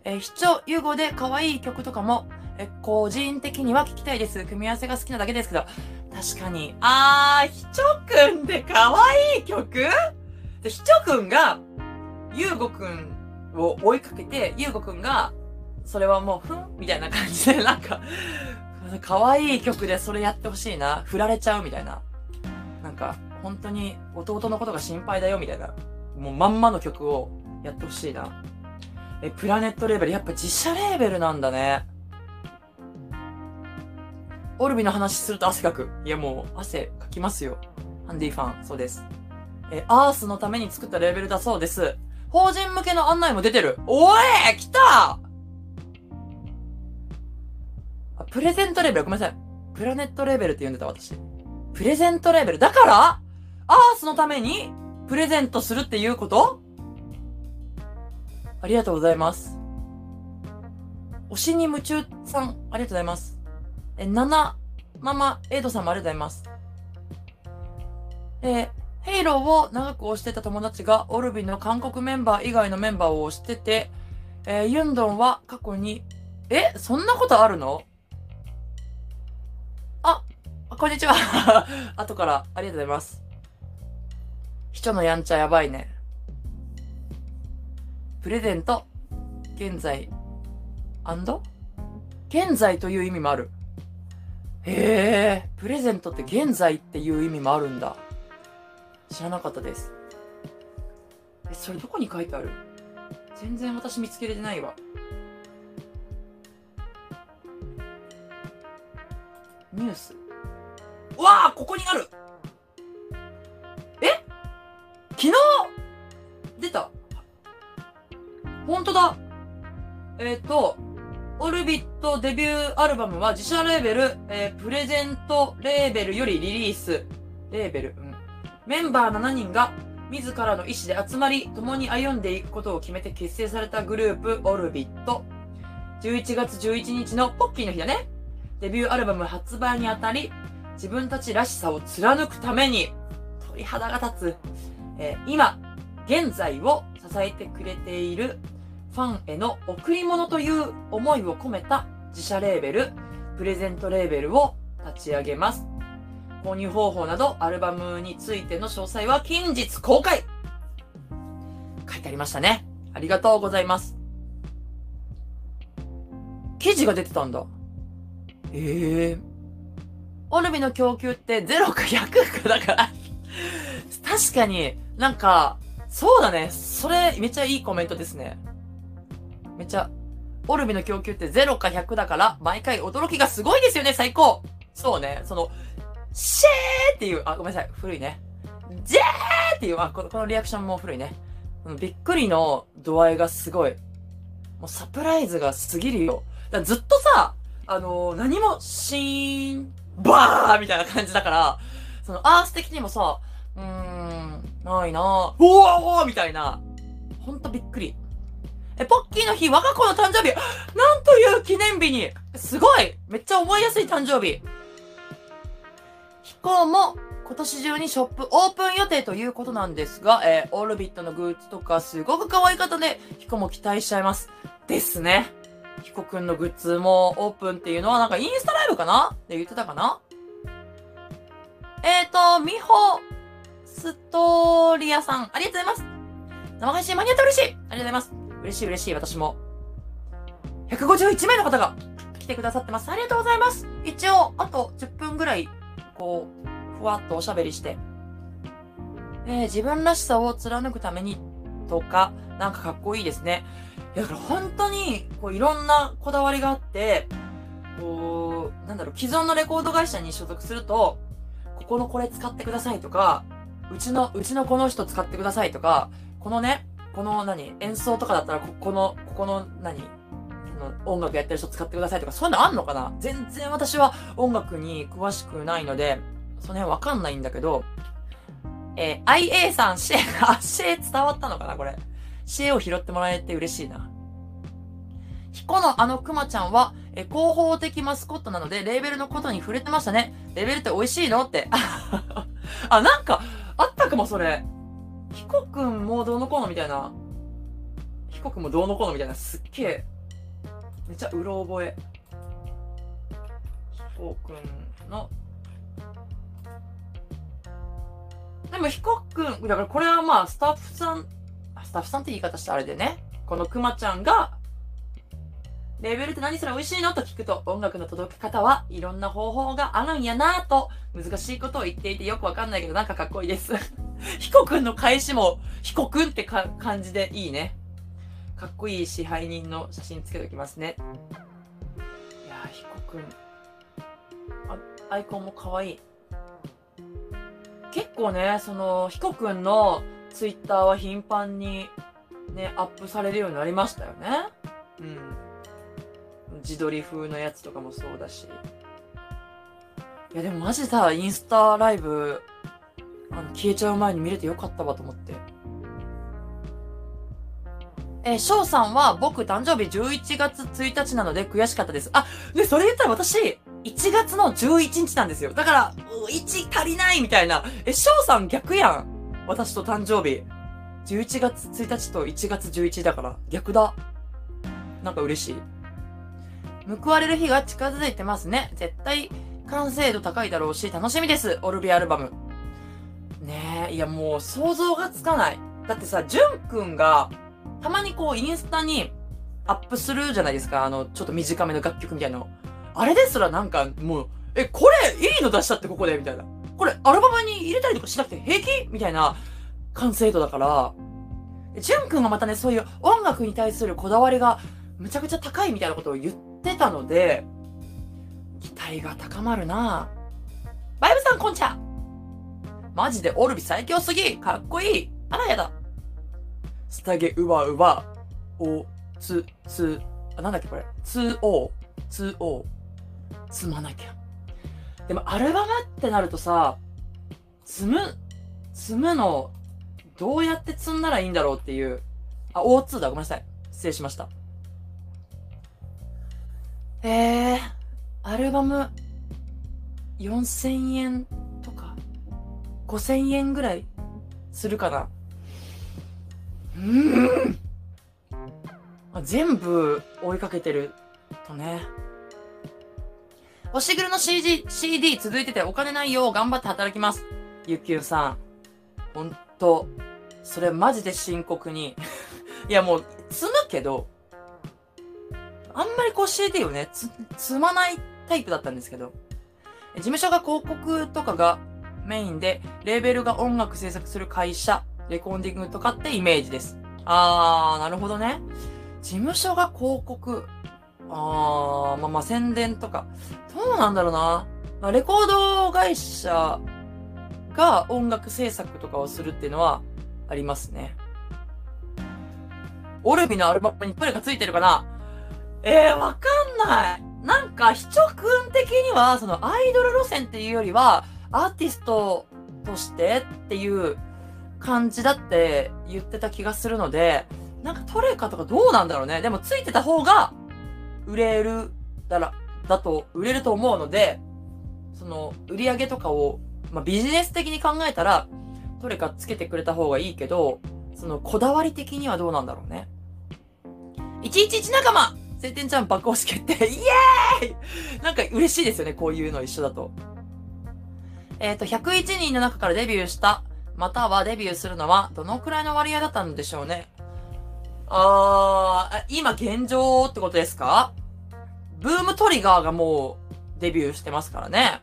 Speaker 1: えー、視聴融合で可愛い曲とかも、え個人的には聞きたいです。組み合わせが好きなだけですけど。確かに。あー、ひちょくんで可愛い曲？で、ひちょくんが、ゆうごくんを追いかけて、ゆうごくんが、それはもう、ふん？みたいな感じで、なんか、可愛い曲でそれやってほしいな。振られちゃうみたいな。なんか、本当に弟のことが心配だよみたいな。もうまんまの曲をやってほしいな。え、プラネットレーベル、やっぱ自社レーベルなんだね。オルビの話すると汗かく。いやもう、汗かきますよ。ハンディファン、そうです。え、アースのために作ったレーベルだそうです。法人向けの案内も出てる。おい来たあ、プレゼントレベル、ごめんなさい。プラネットレベルって呼んでた私。プレゼントレベル。だからアースのためにプレゼントするっていうこと？ありがとうございます。推しに夢中さん、ありがとうございます。え、ナナママエイドさんもありがとうございます。え、ヘイローを長く推してた友達がオルビの韓国メンバー以外のメンバーを推してて、えー、ユンドンは過去に、えそんなことあるの、こんにちは。後からありがとうございます。人のやんちゃやばいね。プレゼント、現在、アンド？現在という意味もある。へえ、プレゼントって現在っていう意味もあるんだ。知らなかったです。え、それどこに書いてある？全然私見つけれてないわ。ニュース。うわあここにあるえ？昨日？出た本当だえっ、ー、と、オルビットデビューアルバムは自社レーベル、えー、プレゼントレーベルよりリリース。レーベル、うん。メンバー7人が自らの意思で集まり、共に歩んでいくことを決めて結成されたグループ、オルビット。11月11日のポッキーの日だね。デビューアルバム発売にあたり、自分たちらしさを貫くために、鳥肌が立つ、えー、今、現在を支えてくれているファンへの贈り物という思いを込めた自社レーベル、プレゼントレーベルを立ち上げます。購入方法などアルバムについての詳細は近日公開書いてありましたね。ありがとうございます。記事が出てたんだ。ええー。オルビの供給って0か100かだから確かになんか、そうだね。それめっちゃいいコメントですね。めっちゃ、オルビの供給って0か100だから、毎回驚きがすごいですよね、最高そうね、その、シェーっていう、あ、ごめんなさい、古いね。ジェーっていう、あ、このこのリアクションも古いね。びっくりの度合いがすごい。もうサプライズが過ぎるよ。だずっとさ、あのー、何も、シーン、バーみたいな感じだから、そのアース的にもさ、うーん、ないなぁ、おーみたいな。ほんとびっくり。え、ポッキーの日、我が子の誕生日なんという記念日にすごいめっちゃ覚えやすい誕生日飛行も今年中にショップオープン予定ということなんですが、えー、オールビットのグッズとかすごく可愛い方で、ヒコも期待しちゃいます。ですね。ヒコくんのグッズもオープンっていうのはなんかインスタライブかな？って言ってたかな？えーと、ミホストーリアさん、ありがとうございます。生配信間に合って嬉しいありがとうございます。嬉しい嬉しい、私も。151名の方が来てくださってます。ありがとうございます。一応、あと10分ぐらい、こう、ふわっとおしゃべりして、えー、自分らしさを貫くためにとか、なんかかっこいいですね。いや、だから本当に、こう、いろんなこだわりがあって、こう、なんだろう、既存のレコード会社に所属すると、ここのこれ使ってくださいとか、うちの、うちのこの人使ってくださいとか、このね、この何、演奏とかだったら、ここの、ここの何、音楽やってる人使ってくださいとか、そういうのあんのかな？全然私は音楽に詳しくないので、その辺わかんないんだけど、えー、IA さん、シェ、あ、シェ伝わったのかなこれ。シェを拾ってもらえて嬉しいな。ヒコのあのクマちゃんは、え、広報的マスコットなので、レーベルのことに触れてましたね。レーベルって美味しいの？って。あ、なんか、あったかも、それ。ヒコくんもどうのこうのみたいな。ヒコくんもどうのこうのみたいな。すっげえ、めっちゃうろ覚え。ヒコくんの、でもヒコくん、だからこれはまあ、スタッフさん、スタッフさんって言い方してあれでね、このクマちゃんが、レベルって何すら美味しいの？と聞くと、音楽の届け方はいろんな方法があるんやなと、難しいことを言っていてよくわかんないけど、なんかかっこいいです。ヒコくんの返しも、ヒコくんってか感じでいいね。かっこいい支配人の写真つけときますね。いやー、ヒコくん。あ、アイコンもかわいい。結構ね、その、ヒコくんのツイッターは頻繁にね、アップされるようになりましたよね。うん。自撮り風のやつとかもそうだし。いやでもマジさ、インスタライブ、あの、消えちゃう前に見れてよかったわと思って。えー、翔さんは僕誕生日11月1日なので悔しかったです。あ、で、それ言ったら私、1月の11日なんですよ。だから、1足りないみたいな。え、翔さん逆やん。私と誕生日。11月1日と1月11日だから逆だ。なんか嬉しい。報われる日が近づいてますね。絶対完成度高いだろうし、楽しみです。オルビアルバム。ねえ、いやもう想像がつかない。だってさ、ジュンくんがたまにこうインスタにアップするじゃないですか。あの、ちょっと短めの楽曲みたいなの。あれですらなんかもう、え、これいいの出しちゃってここでみたいな。これアルバムに入れたりとかしなくて平気みたいな完成度だから、ジュン君はまたね、そういう音楽に対するこだわりがむちゃくちゃ高いみたいなことを言ってたので、期待が高まるな。バイブさんこんちゃマジでオルビ最強すぎ。かっこいい。あらやだ。スタゲウバウバお、つ、つ、あ、なんだっけこれ。つお、つお、積まなきゃ。でもアルバムってなるとさ、積む、積むの、どうやって積んだらいいんだろうっていう。あ、O2 だ。ごめんなさい。失礼しました。えー、アルバム、4000円とか、5000円ぐらいするかな。うん。全部追いかけてるとね。おしぐるの CD、CD 続いててお金ないよ。頑張って働きます。ゆきゅうさん。ほんと、それマジで深刻に。いやもう、積むけど、あんまりこう CD をね、積まないタイプだったんですけど、事務所が広告とかがメインで、レーベルが音楽制作する会社、レコーディングとかってイメージです。あー、なるほどね。事務所が広告。あー、まあまあ宣伝とか。どうなんだろうな。まあ、レコード会社が音楽制作とかをするっていうのはありますね。オルビのアルバムにプレがついてるかなえー、わかんない。なんか、ひちょくん的には、そのアイドル路線っていうよりは、アーティストとしてっていう感じだって言ってた気がするので、なんかトレカとかどうなんだろうね。でもついてた方が売れるだら、だと売れると思うので、その売り上げとかを、まあ、ビジネス的に考えたら、トレカつけてくれた方がいいけど、そのこだわり的にはどうなんだろうね。111仲間晴天ちゃん爆押し決定イエーイなんか嬉しいですよね、こういうの一緒だと。えっ、ー、と、101人の中からデビューした、またはデビューするのは、どのくらいの割合だったんでしょうね。あー、今現状ってことですか？ブームトリガーがもうデビューしてますからね。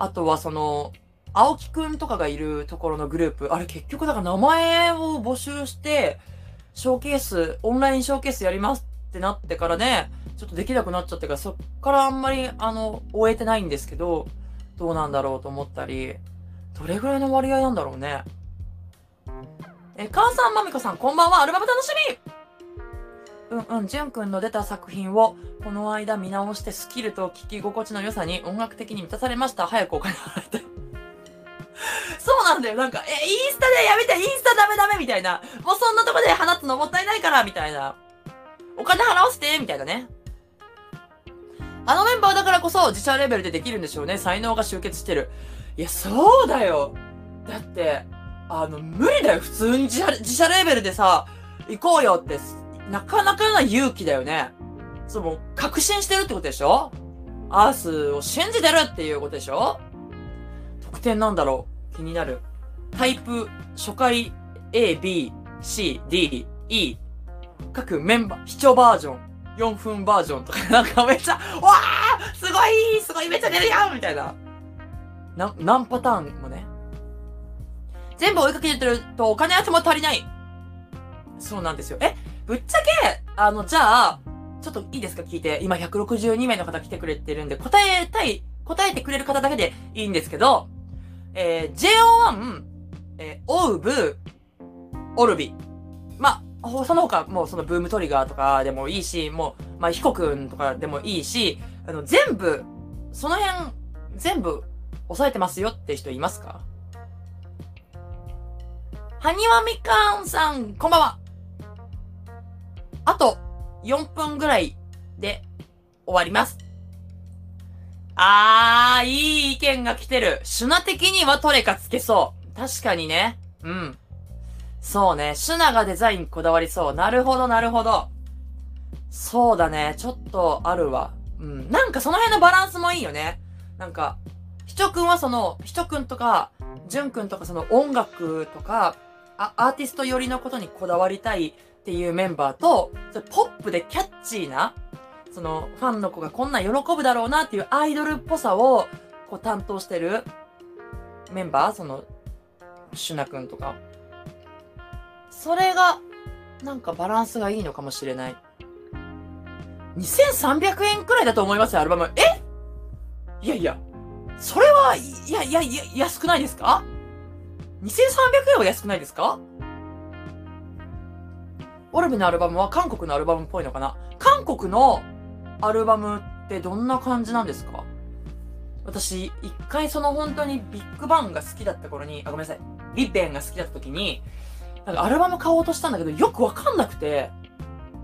Speaker 1: あとはその、青木くんとかがいるところのグループ、あれ結局だから名前を募集して、ショーケース、オンラインショーケースやりますってなってからね、ちょっとできなくなっちゃってから、そっからあんまり、あの、終えてないんですけど、どうなんだろうと思ったり、どれぐらいの割合なんだろうね。え、母さんまみこさん、こんばんは、アルバム楽しみうんうん、じゅんくんの出た作品を、この間見直してスキルと聴き心地の良さに音楽的に満たされました。早くお金払いたい。そうなんだよ。なんか、え、インスタでやめて、インスタダメダメみたいな。もうそんなとこで放つのもったいないから、みたいな。お金払わせて、みたいなね。あのメンバーだからこそ自社レベルでできるんでしょうね。才能が集結してる。いや、そうだよ。だって、あの、無理だよ。普通に自社自社レベルでさ、行こうよって、なかなかな勇気だよね。その、確信してるってことでしょ？アースを信じてるっていうことでしょ？得点なんだろう？気になる。タイプ、初回 A, B, C, D, E。各メンバー、視聴バージョン、4分バージョンとか、なんかめっちゃ、わーすごいすごいめっちゃ出るやんみたいな。な、何パターン？全部追いかけてるとお金集も足りない。そうなんですよ。え、ぶっちゃけ、あの、じゃあ、ちょっといいですか？聞いて。今162名の方来てくれてるんで、答えたい、答えてくれる方だけでいいんですけど、えー、JO1、えー、オウブ、オルビ。まあ、その他、もうそのブームトリガーとかでもいいし、もう、まあ、ヒコくんとかでもいいし、あの、全部、その辺、全部、抑えてますよって人いますか？はにわみかんさん、こんばんは。あと、4分ぐらいで終わります。あー、いい意見が来てる。シュナ的にはトレカつけそう。確かにね。うん。そうね。シュナがデザインこだわりそう。なるほど、なるほど。そうだね。ちょっとあるわ。うん。なんかその辺のバランスもいいよね。なんか、ひちょくんはその、ひちょくんとか、じゅんくんとかその音楽とか、アーティスト寄りのことにこだわりたいっていうメンバーと、ポップでキャッチーな、その、ファンの子がこんなん喜ぶだろうなっていうアイドルっぽさを、こう担当してるメンバー、その、シュナくんとか。それが、なんかバランスがいいのかもしれない。2300円くらいだと思いますよ、アルバム。え？いやいや、それは、いやいやいや、安くないですか？?2300 円は安くないですか？オルビのアルバムは韓国のアルバムっぽいのかな？韓国のアルバムってどんな感じなんですか？私、一回その本当にビッグバンが好きだった頃に、あ、ごめんなさい。ビッベンが好きだった時に、なんかアルバム買おうとしたんだけど、よくわかんなくて、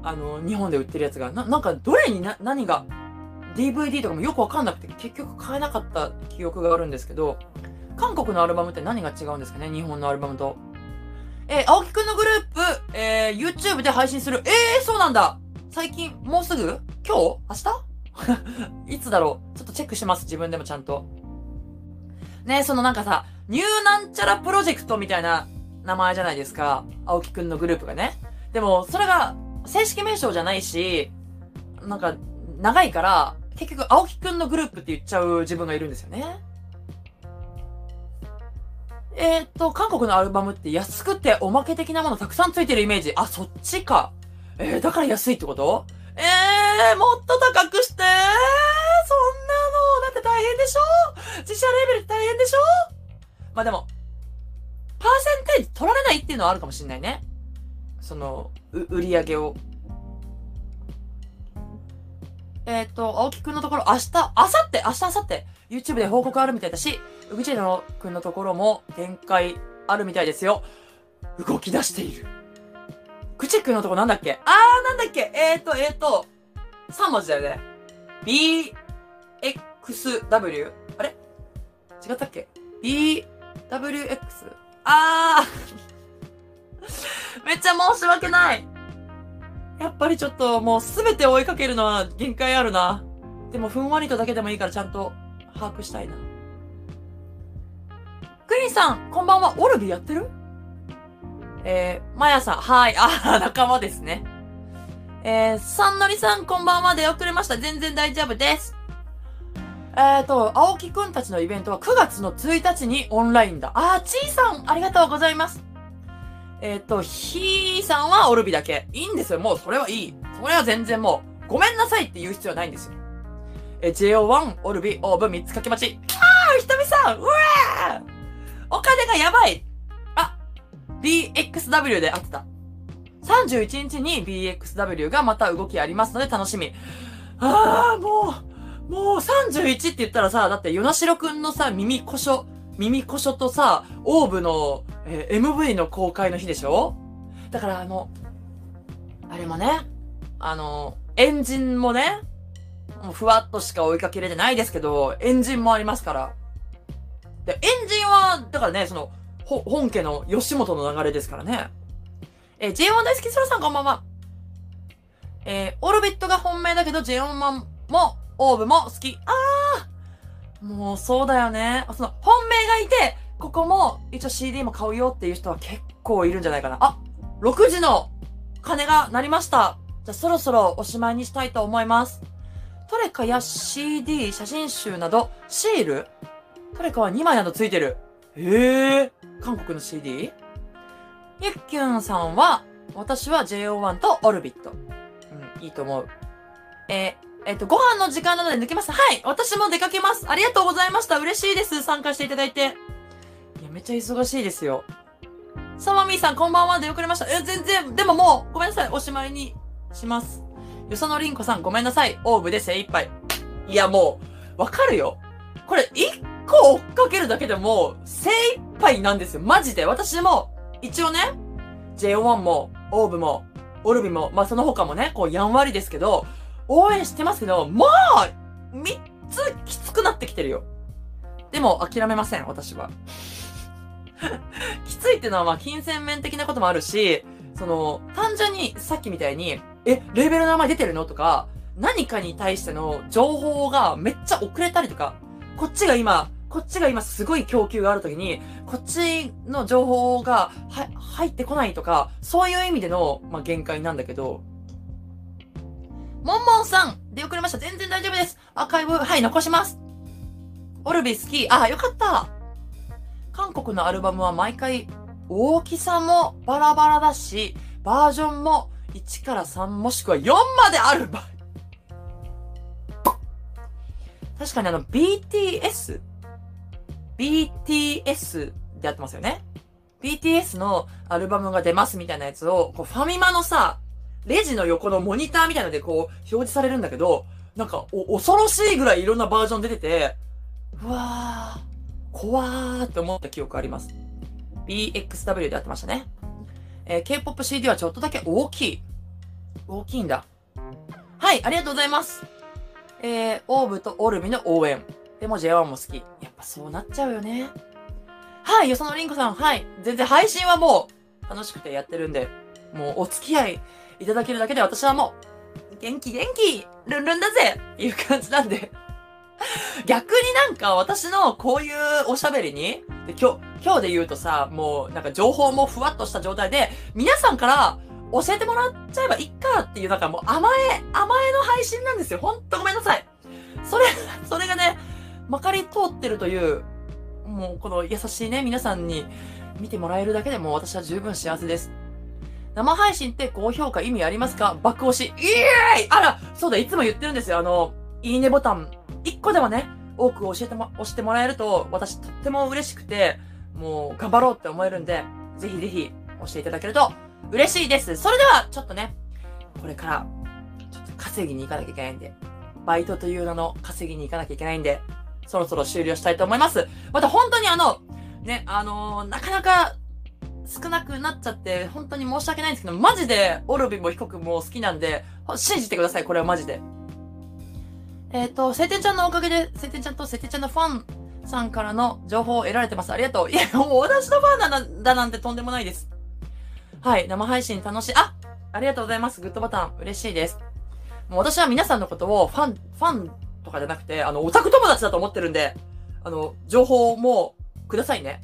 Speaker 1: あの、日本で売ってるやつが、な、なんかどれにな、何が、DVD とかもよくわかんなくて、結局買えなかった記憶があるんですけど、韓国のアルバムって何が違うんですかね？日本のアルバムと。えー、青木くんのグループ、えー、YouTube で配信する。えー、そうなんだ最近、もうすぐ？今日？明日？いつだろう？ちょっとチェックします。自分でもちゃんと。ねそのなんかさ、ニューなんちゃらプロジェクトみたいな名前じゃないですか。青木くんのグループがね。でも、それが正式名称じゃないし、なんか、長いから、結局、青木くんのグループって言っちゃう自分がいるんですよね。えー、っと、韓国のアルバムって安くておまけ的なものたくさんついてるイメージ。あ、そっちか。えー、だから安いってこと？えー、もっと高くして？そんなの、だって大変でしょ？自社レベル大変でしょ？まあでも、パーセンテージ取られないっていうのはあるかもしんないね。その、売り上げを。えっ、ー、と、青木くんのところ、明日、明後日、明日、明後日、YouTube で報告あるみたいだし、うぐちのくんのところも展開あるみたいですよ。動き出している。くちくんのとこなんだっけ？あー、なんだっけ？えっ、ー、と、え、ー、と、3文字だよね。B, X, W? あれ？違ったっけ ?B, W, X? あー めっちゃ申し訳ないやっぱりちょっともうすべて追いかけるのは限界あるな。でもふんわりとだけでもいいからちゃんと把握したいな。クリンさん、こんばんは。オルビやってる？えー、まやさん、はい、あ、仲間ですね。えー、さんのりさん、こんばんはで遅れました。全然大丈夫です。えっ、ー、と、青木くんたちのイベントは9月の1日にオンラインだ。あー、ちーさん、ありがとうございます。えっ、ー、と、ひーさんはオルビだけ。いいんですよ。もうそれはいい。それは全然もう、ごめんなさいって言う必要はないんですよ。えー、JO1、オルビ、オーブ3つ掛け待ち。あー、ひとみさんうわーお金がやばいあ、BXW で合ってた。31日に BXW がまた動きありますので楽しみ。あー、もう、もう31って言ったらさ、だって、ヨナシロくんのさ、耳こしょ、耳こしょとさ、オーブの、えー、MV の公開の日でしょ？だからあの、あれもね、あの、エンジンもね、もうふわっとしか追いかけれてないですけど、エンジンもありますから。で、エンジンは、だからね、その、本家の吉本の流れですからね。えー、J1 大好きソラさんこんばんは。えー、オルビットが本命だけど J1 マンも、オーブも好き。あーもうそうだよね。その、本命がいて、ここも一応 CD も買うよっていう人は結構いるんじゃないかな。あ !6 時の鐘が鳴りました。じゃあそろそろおしまいにしたいと思います。トレカや CD、写真集など、シール？トレカは2枚などついてる。へえ。韓国の CD? ゆっきゅんさんは、私は JO1 とオルビット。うん、いいと思う。えー、えっ、ー、と、ご飯の時間なので抜けます。はい、私も出かけます。ありがとうございました。嬉しいです。参加していただいて。いや、めっちゃ忙しいですよ。サマミーさん、こんばんは。出遅れました。え、全然、でももう、ごめんなさい。おしまいにします。よそのりんこさん、ごめんなさい。オーブで精一杯。いや、もう、わかるよ。これ、一個追っかけるだけでも、精一杯なんですよ。マジで。私も、一応ね、J1 も、オーブも、オルビも、まあ、その他もね、こう、やんわりですけど、応援してますけど、もう、三つきつくなってきてるよ。でも、諦めません、私は。きついっていうのは、まあ、金銭面的なこともあるし、その、単純に、さっきみたいに、え、レーベルの名前出てるのとか、何かに対しての情報がめっちゃ遅れたりとか、こっちが今、こっちが今すごい供給があるときに、こっちの情報が入ってこないとか、そういう意味での、まあ、限界なんだけど、モンモンさん出遅れました。全然大丈夫です。アーカイブ、はい、残します。オルビ好き。あ、よかった。韓国のアルバムは毎回大きさもバラバラだし、バージョンも1から3もしくは4まである場合。確かにあの BTS BTS でやってますよね。BTS のアルバムが出ますみたいなやつを、こうファミマのさ、レジの横のモニターみたいのでこう表示されるんだけど、なんかお恐ろしいぐらいいろんなバージョン出てて、うわー、怖ーって思った記憶あります。BXW でやってましたね。えー、K-POP CD はちょっとだけ大きい。大きいんだ。はい、ありがとうございます。えー、オーブとオルビの応援。でも J1 も好き。やっぱそうなっちゃうよね。はい、よそのりんこさん、はい。全然配信はもう楽しくてやってるんで、もうお付き合いいただけるだけで私はもう、元気元気ルンルンだぜっていう感じなんで逆になんか私のこういうおしゃべりに、で今日、今日で言うとさ、もうなんか情報もふわっとした状態で、皆さんから教えてもらっちゃえばいっかっていう、なんかもう甘え、甘えの配信なんですよ。ほんとごめんなさい。それ、それがね、まかり通ってるという、もうこの優しいね、皆さんに見てもらえるだけでも私は十分幸せです。生配信って高評価意味ありますか？爆押し。イエーイあらそうだ、いつも言ってるんですよ。あの、いいねボタン、一個でもね、多く教えても、押してもらえると、私とっても嬉しくて、もう頑張ろうって思えるんで、ぜひぜひ押していただけると嬉しいです。それでは、ちょっとね、これから、ちょっと稼ぎに行かなきゃいけないんで、バイトという名の稼ぎに行かなきゃいけないんで、そろそろ終了したいと思います。また本当にあの、ね、あのー、なかなか少なくなっちゃって、本当に申し訳ないんですけど、マジでオルビもヒコ君も好きなんで、信じてください、これはマジで。えっ、ー、と、せてちゃんのおかげで、せてちゃんとせてちゃんのファンさんからの情報を得られてます。ありがとう。いや、もう私のファンなんだなんてとんでもないです。はい、生配信楽しい。あありがとうございます。グッドボタン、嬉しいです。もう私は皆さんのことをファン、ファンとかじゃなくて、あの、オタク友達だと思ってるんで、あの、情報もくださいね。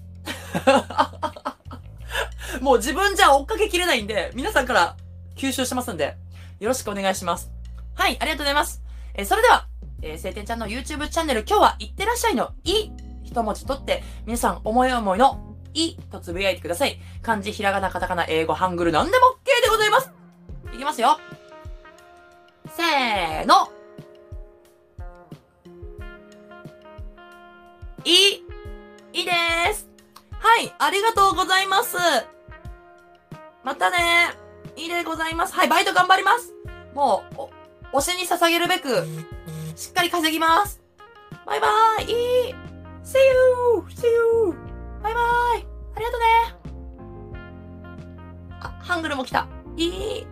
Speaker 1: もう自分じゃ追っかけきれないんで、皆さんから吸収してますんで、よろしくお願いします。はい、ありがとうございます。えーそれでは、えー、晴天ちゃんの YouTube チャンネル、今日は、いってらっしゃいの、い、一文字取って、皆さん思い思いの、い、とつぶやいてください。漢字、ひらがな、カタカナ、英語、ハングル、なんでも OK でございます。いきますよ。せーの。い、いいいです。はい、ありがとうございます。またね。いいでございます。はい、バイト頑張ります。もう、お、推しに捧げるべく、しっかり稼ぎます。バイバーイ。いい。See you! See you! バイバーイ。ありがとね。あ、ハングルも来た。いい。